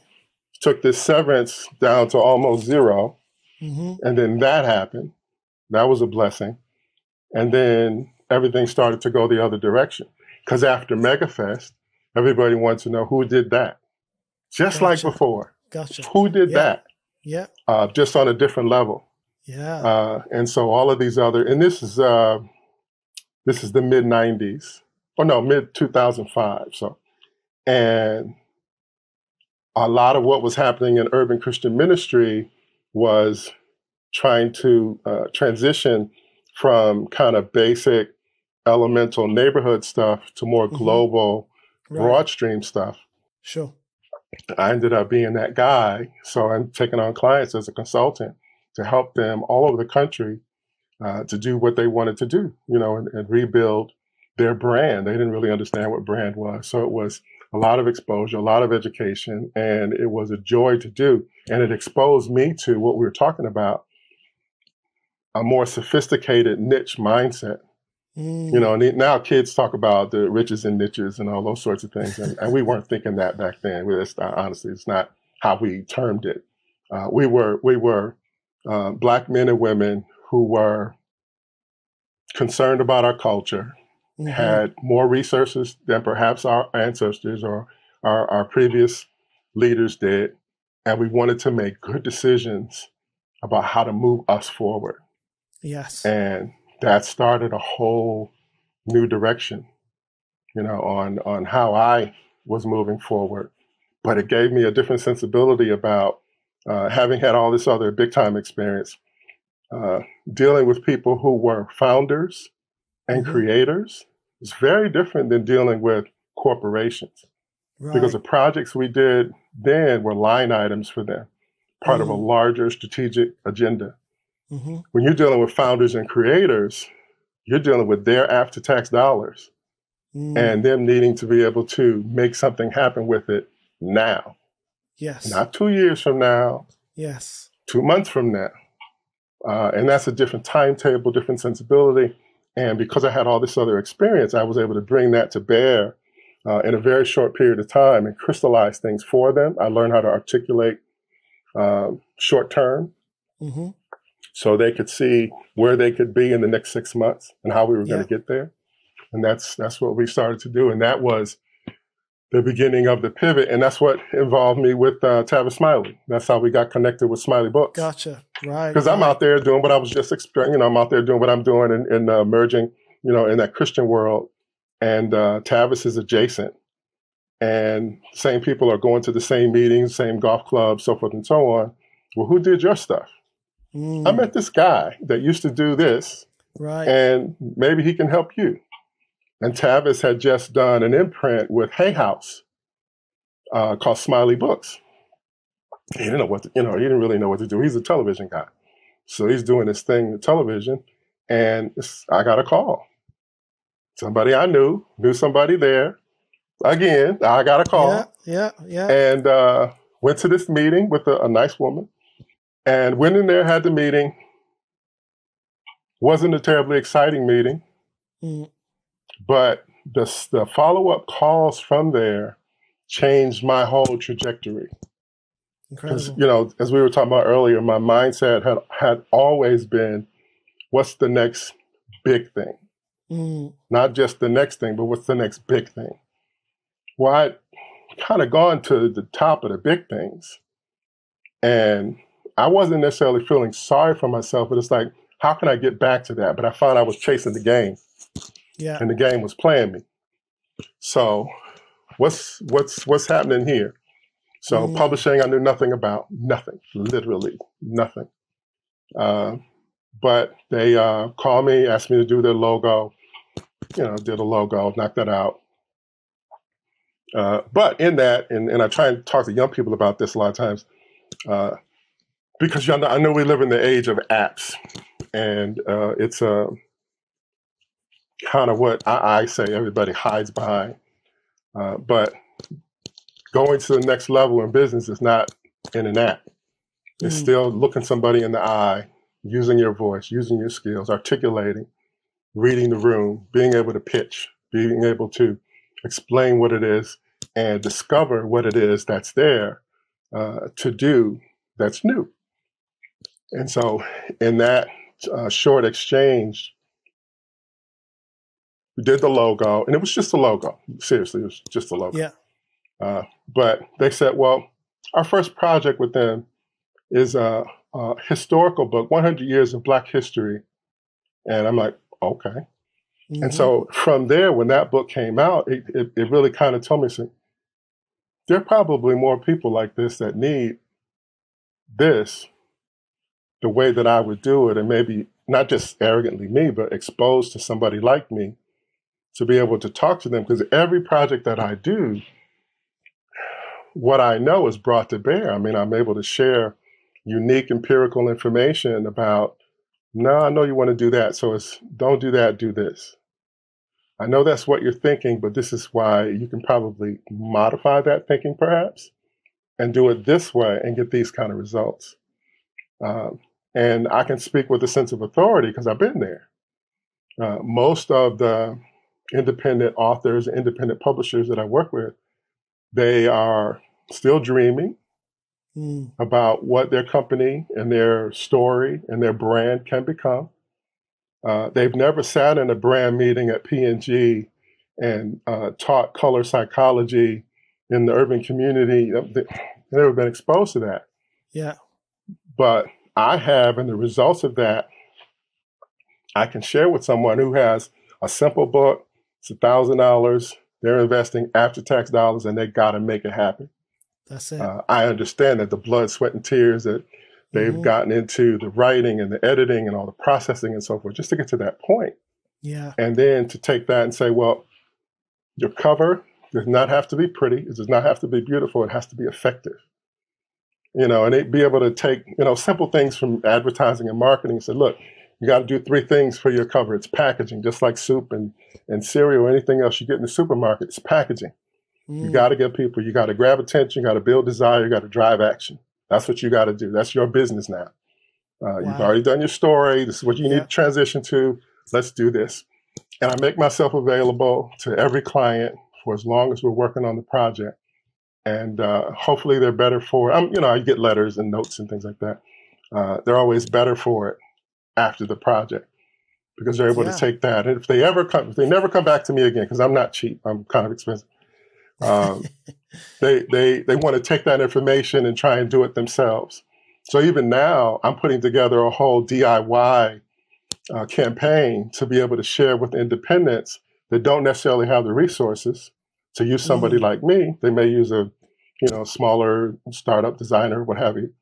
took this severance down to almost 0 mm-hmm. And then that happened. That was a blessing. And then everything started to go the other direction. Because after MegaFest, everybody wants to know who did that. Just gotcha. like before. Gotcha. Who did yeah. that? Yeah. Uh, just on a different level. Yeah. Uh, and so all of these other, and this is uh, this is the mid '90s, or no, mid 2005. So, and a lot of what was happening in urban Christian ministry was trying to uh, transition from kind of basic elemental neighborhood stuff to more mm-hmm. global right. broad stream stuff. Sure. I ended up being that guy. So I'm taking on clients as a consultant to help them all over the country uh, to do what they wanted to do, you know, and, and rebuild their brand. They didn't really understand what brand was. So it was a lot of exposure, a lot of education, and it was a joy to do. And it exposed me to what we were talking about a more sophisticated niche mindset. Mm. You know, and now kids talk about the riches and niches and all those sorts of things, and, and we weren't thinking that back then. It's not, honestly, it's not how we termed it. Uh, we were we were uh, black men and women who were concerned about our culture, mm-hmm. had more resources than perhaps our ancestors or our, our previous leaders did, and we wanted to make good decisions about how to move us forward. Yes. And that started a whole new direction, you know, on on how I was moving forward. But it gave me a different sensibility about uh, having had all this other big time experience, uh, dealing with people who were founders and mm-hmm. creators is very different than dealing with corporations. Right. Because the projects we did then were line items for them, part mm-hmm. of a mm-hmm. larger strategic agenda. Mm-hmm. When you're dealing with founders and creators, you're dealing with their after tax dollars mm. and them needing to be able to make something happen with it now. Yes. Not two years from now. Yes. Two months from now. Uh, and that's a different timetable, different sensibility. And because I had all this other experience, I was able to bring that to bear uh, in a very short period of time and crystallize things for them. I learned how to articulate uh, short term mm-hmm. So they could see where they could be in the next six months and how we were yeah. going to get there. And that's that's what we started to do. And that was the beginning of the pivot. And that's what involved me with uh, Tavis Smiley. That's how we got connected with Smiley Books. Gotcha. Right. Because right. I'm out there doing what I was just experiencing. You know, I'm out there doing what I'm doing and, and uh, merging, you know, in that Christian world and uh, Tavis is adjacent. And same people are going to the same meetings, same golf clubs, so forth and so on. Well, who did your stuff? Mm. I met this guy that used to do this, right? And maybe he can help you. And Tavis had just done an imprint with Hay House uh, called Smiley Books. He didn't know what to, you know. He didn't really know what to do. He's a television guy, so he's doing this thing with television, and I got a call somebody I knew knew somebody there. Again, I got a call. Yeah, yeah, yeah. And uh, went to this meeting with a, a, nice woman, and went in there, had the meeting. wasn't a terribly exciting meeting, mm. but the the follow up calls from there changed my whole trajectory. Because you know, as we were talking about earlier, my mindset had had always been, "What's the next big thing?" Mm. Not just the next thing, but what's the next big thing? Well, I kind of gone to the top of the big things. And I wasn't necessarily feeling sorry for myself, but it's like, how can I get back to that? But I found I was chasing the game. Yeah. And the game was playing me. So what's what's what's happening here? So mm. publishing I knew nothing about, nothing, literally nothing. Uh, but they uh, called me, asked me to do their logo you know, did a logo, knocked that out. Uh, but in that, and, and I try and talk to young people about this a lot of times, uh, because you know, I know we live in the age of apps, and uh, it's a uh, kind of what I, I, say everybody hides behind. Uh, but going to the next level in business is not in an app. It's mm. still looking somebody in the eye, using your voice, using your skills, articulating, reading the room, being able to pitch, being able to explain what it is and discover what it is that's there uh, to do that's new. And so, in that uh, short exchange, we did the logo, and it was just a logo. Seriously, it was just a logo. Yeah. Uh, but they said, well, our first project with them is a, a historical book, 100 Years of Black History. And I'm like, okay. Mm-hmm. And so from there, when that book came out, it, it, it really kind of told me, so, there are probably more people like this that need this the way that I would do it, and maybe not just arrogantly me, but exposed to somebody like me to be able to talk to them. Because every project that I do, what I know is brought to bear. I mean, I'm able to share unique empirical information about no, I know you want to do that. So it's don't do that, do this. I know that's what you're thinking, but this is why you can probably modify that thinking perhaps and do it this way and get these kind of results. Um, and I can speak with a sense of authority because I've been there. Uh, most of the independent authors, independent publishers that I work with, they are still dreaming mm. about what their company and their story and their brand can become. Uh, they've never sat in a brand meeting at P&G and uh, taught color psychology in the urban community. They've never been exposed to that. Yeah. But I have, and the results of that, I can share with someone who has a simple book. It's a thousand dollars. They're investing after tax dollars, and they got to make it happen. That's it. Uh, I understand that the blood, sweat, and tears that they've mm-hmm. gotten into the writing and the editing and all the processing and so forth, just to get to that point. Yeah. And then to take that and say, well, your cover does not have to be pretty. It does not have to be beautiful. It has to be effective. You know, and be able to take, you know, simple things from advertising and marketing and say, look, you got to do three things for your cover. It's packaging, just like soup and, and cereal or anything else you get in the supermarket. It's packaging. Mm. You got to get people, you got to grab attention, you got to build desire, you got to drive action. That's what you got to do. That's your business now. Uh, wow. You've already done your story. This is what you yeah. need to transition to. Let's do this. And I make myself available to every client for as long as we're working on the project. And uh, hopefully they're better for it. Um, you know, I get letters and notes and things like that. Uh, they're always better for it after the project because they're able yeah. to take that. And if they ever come, if they never come back to me again, because I'm not cheap, I'm kind of expensive. Um, they they they want to take that information and try and do it themselves. So even now, I'm putting together a whole DIY uh, campaign to be able to share with independents that don't necessarily have the resources to use somebody mm. like me. They may use a you know smaller startup designer, what have you,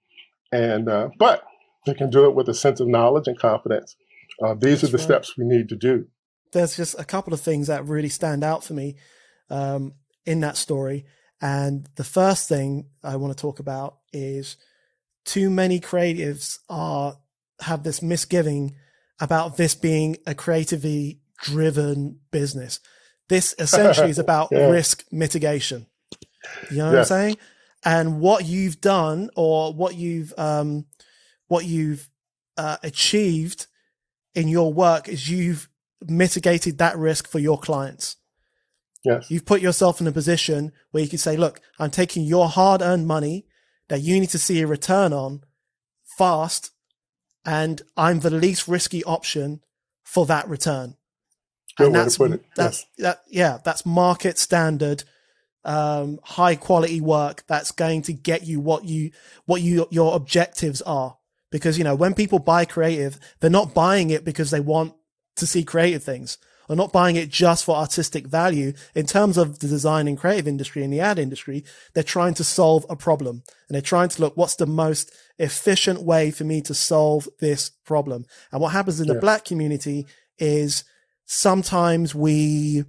and uh, but they can do it with a sense of knowledge and confidence. Uh, these That's are the right. steps we need to do. There's just a couple of things that really stand out for me um, in that story. And the first thing I want to talk about is too many creatives are have this misgiving about this being a creatively driven business. This essentially is about yeah. risk mitigation. You know what. I'm saying? And what you've done or what you've um, what you've uh, achieved in your work is you've mitigated that risk for your clients. Yes. You've put yourself in a position where you can say, look, I'm taking your hard earned money that you need to see a return on fast, and I'm the least risky option for that return. Good and that's, that's, yes. that, yeah, that's market standard, um, high quality work that's going to get you what you, what you, your objectives are. Because, you know, when people buy creative, they're not buying it because they want to see creative things They're not buying it just for artistic value. In terms of the design and creative industry and the ad industry, they're trying to solve a problem and they're trying to look, what's the most efficient way for me to solve this problem? And what happens in the black community is sometimes we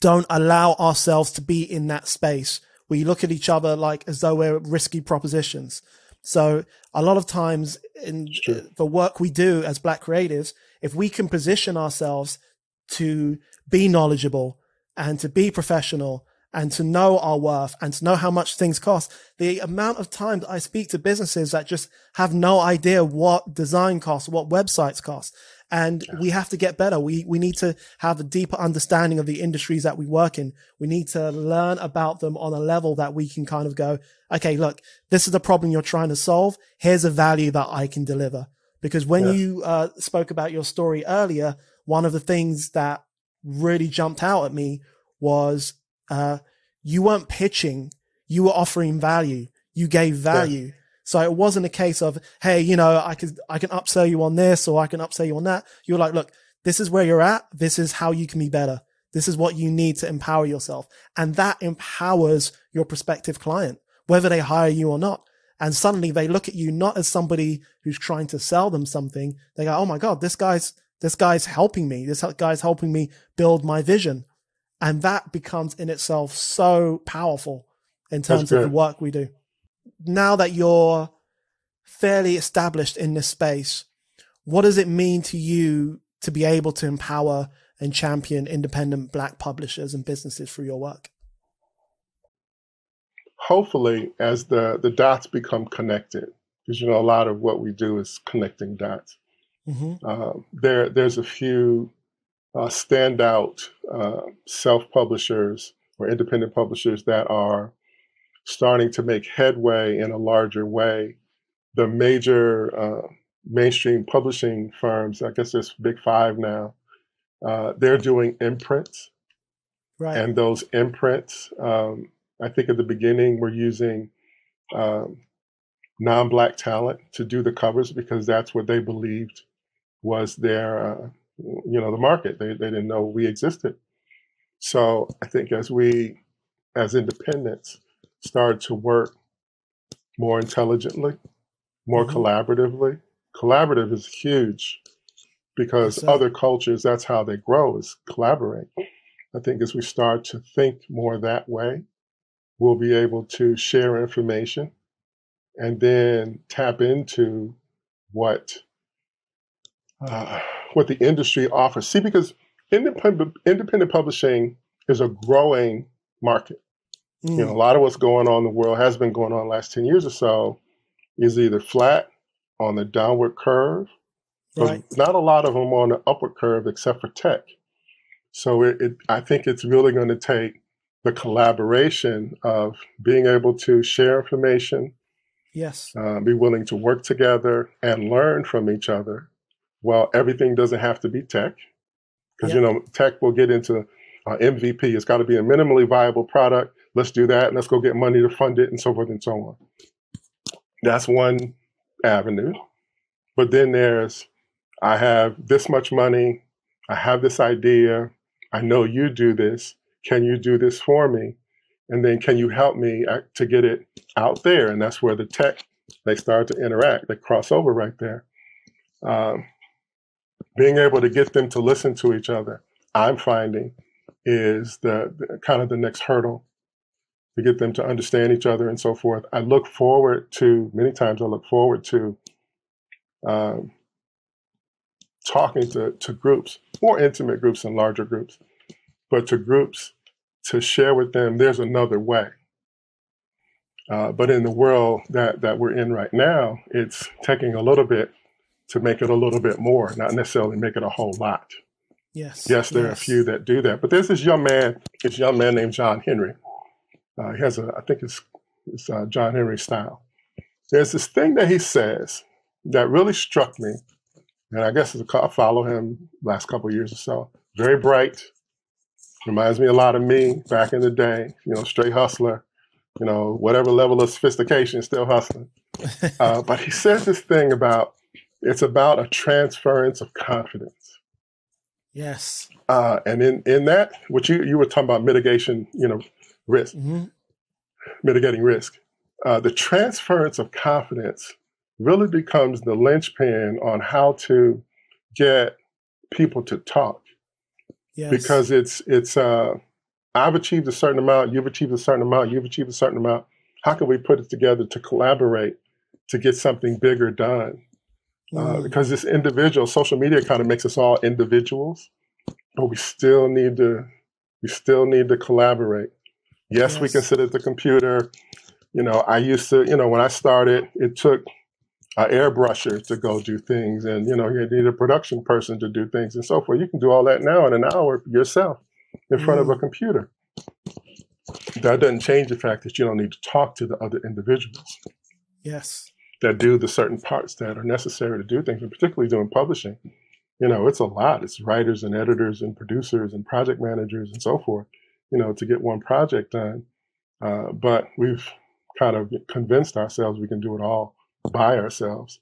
don't allow ourselves to be in that space. We look at each other like as though we're risky propositions. So a lot of times in the work we do as black creatives, if we can position ourselves to be knowledgeable and to be professional and to know our worth and to know how much things cost. The amount of time that I speak to businesses that just have no idea what design costs, what websites cost. And we have to get better. We, we need to have a deeper understanding of the industries that we work in. We need to learn about them on a level that we can kind of go, okay, look, this is the problem you're trying to solve. Here's a value that I can deliver. Because when yeah. you uh, spoke about your story earlier, one of the things that really jumped out at me was uh, you weren't pitching, you were offering value. You gave value. Yeah. So it wasn't a case of, hey, you know, I can I can upsell you on this or I can upsell you on that. You're like, look, this is where you're at. This is how you can be better. This is what you need to empower yourself. And that empowers your prospective client, whether they hire you or not. And suddenly they look at you not as somebody who's trying to sell them something. They go, Oh my God, this guy's this guy's helping me. This guy's helping me build my vision. And that becomes in itself so powerful in terms of the work we do. Now that you're fairly established in this space, what does it mean to you to be able to empower and champion independent black publishers and businesses through your work? Hopefully, as the, the dots become connected, because you know a lot of what we do is connecting dots. Mm-hmm. Uh, there, there's a few uh, standout uh, self-publishers or independent publishers that are starting to make headway in a larger way. The major uh, mainstream publishing firms, I guess there's big five now, uh, they're doing imprints. Right. And those imprints, um, I think at the beginning, we're using um, non-black talent to do the covers because that's what they believed was their, uh, you know, the market. They they didn't know we existed. So I think as we, as independents, started to work more intelligently, more mm-hmm. collaboratively. Collaborative is huge because other cultures, that's how they grow, is collaborate. I think as we start to think more that way, we'll be able to share information and then tap into what uh, what the industry offers. See, because independent independent publishing is a growing market. Mm. You know, a lot of what's going on in the world has been going on the last ten years or so is either flat on the downward curve, right. not a lot of them on the upward curve except for tech. So it, it I think it's really going to take the collaboration of being able to share information, yes, uh, be willing to work together and learn from each other. Well, everything doesn't have to be tech, because yep. you know tech will get into uh, MVP. It's got to be a minimally viable product. Let's do that, and let's go get money to fund it, and so forth and so on. That's one avenue. But then there's, I have this much money. I have this idea. I know you do this. Can you do this for me? And then can you help me to get it out there? And that's where the tech, they start to interact, they cross over right there. Um, being able to get them to listen to each other, I'm finding is the, the, kind of the next hurdle to get them to understand each other and so forth. I look forward to many times. I look forward to um, talking to, to groups, more intimate groups and larger groups, but to groups to share with them there's another way. Uh, but in the world that, that we're in right now, it's taking a little bit to make it a little bit more, not necessarily make it a whole lot. Yes. Yes, there yes. are a few that do that. But there's this young man, this young man named John Henry. Uh, he has a, I think it's, it's uh, John Henry style. There's this thing that he says that really struck me, and I guess I follow him last couple years or so. Very bright, Reminds me a lot of me back in the day, you know, straight hustler, you know, whatever level of sophistication, still hustling. Uh, but he says this thing about it's about a transference of confidence. Yes. Uh, and in, in that, which you, you were talking about mitigation, you know, risk, mm-hmm. mitigating risk. Uh, the transference of confidence really becomes the linchpin on how to get people to talk yes. because it's it's uh, I've achieved a certain amount, you've achieved a certain amount, you've achieved a certain amount. How can we put it together to collaborate to get something bigger done? Uh, mm. Uh, because this individual social media kind of makes us all individuals, but we still need to we still need to collaborate. Yes, yes. we can sit at the computer. You know, I used to, you know, when I started, it took an airbrusher to go do things, and you know you need a production person to do things, and so forth. You can do all that now in an hour yourself in front mm. of a mm. computer. That doesn't change the fact that you don't need to talk to the other individuals. Yes. That do the certain parts that are necessary to do things, and particularly doing publishing. You know, it's a lot. It's writers and editors and producers and project managers and so forth. You know, to get one project done. Uh, but we've kind of convinced ourselves we can do it all by ourselves.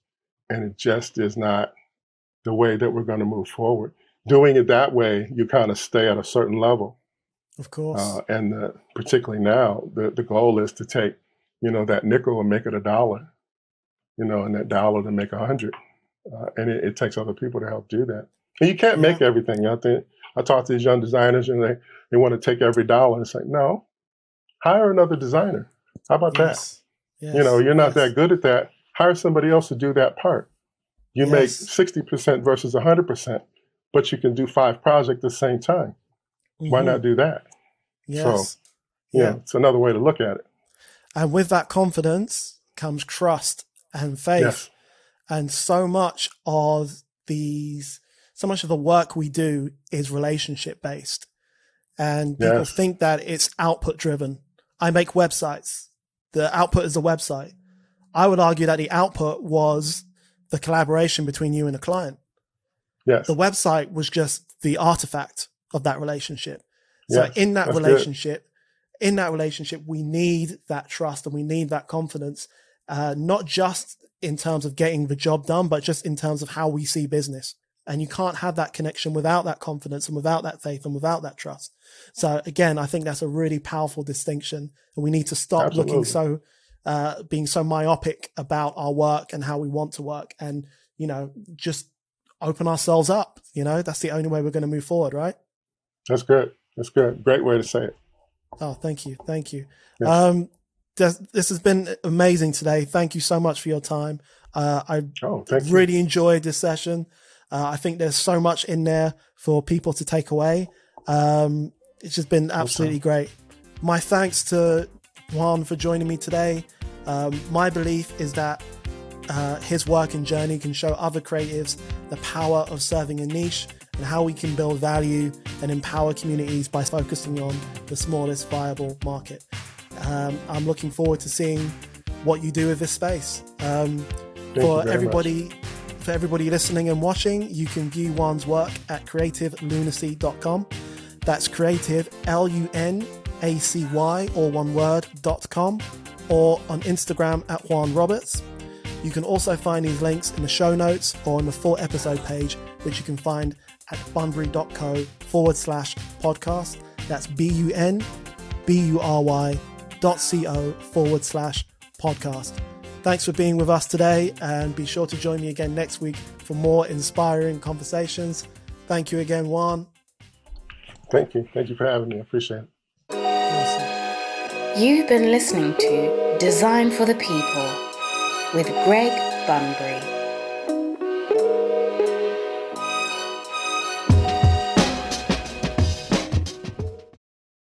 And it just is not the way that we're going to move forward. Doing it that way, you kind of stay at a certain level. Of course. Uh, and uh, particularly now, the, the goal is to take, you know, that nickel and make it a dollar, you know, and that dollar to make a hundred. Uh, and it, it, takes other people to help do that. And you can't make everything. I think I talk to these young designers and they, they want to take every dollar and say, no, hire another designer. How about yes. that? Yes. You know, you're not yes. that good at that hire somebody else to do that part. You make 60% versus 100%, but you can do five projects at the same time. Mm-hmm. Why not do that? Yes. So, yeah, yeah, it's another way to look at it. And with that confidence comes trust and faith. And so much of these, so much of the work we do is relationship based. And people yes. think that it's output driven. I make websites. The output is a website. I would argue that the output was the collaboration between you and the client. Yes. The website was just the artifact of that relationship. So yes, in that relationship, in that relationship, we need that trust and we need that confidence, uh, not just in terms of getting the job done, but just in terms of how we see business. And you can't have that connection without that confidence and without that faith and without that trust. So again, I think that's a really powerful distinction. And we need to stop Absolutely. looking so, uh, being so myopic about our work and how we want to work and, you know, just open ourselves up. You know, that's the only way we're going to move forward, right? That's good. That's good. Great way to say it. Oh, thank you. Thank you. Yes. Um, this, this, has been amazing today. Thank you so much for your time. Uh, I oh, really you. enjoyed this session. Uh, I think there's so much in there for people to take away. Um, it's just been absolutely awesome. great. My thanks to Juan for joining me today. Um, my belief is that uh, his work and journey can show other creatives the power of serving a niche and how we can build value and empower communities by focusing on the smallest viable market. Um, I'm looking forward to seeing what you do with this space. Um, for everybody, much. For everybody listening and watching, you can view Juan's work at creativelunacy.com. That's creative L U N A C Y or one word dot com, or on Instagram at Juan Roberts. You can also find these links in the show notes or on the full episode page, which you can find at bunbury.co forward slash podcast. That's B U N B U R Y dot co forward slash podcast. Thanks for being with us today, and be sure to join me again next week for more inspiring conversations. Thank you again, Juan. Thank you. Thank you for having me. I appreciate it. Awesome. You've been listening to Design for the People with Greg Bunbury.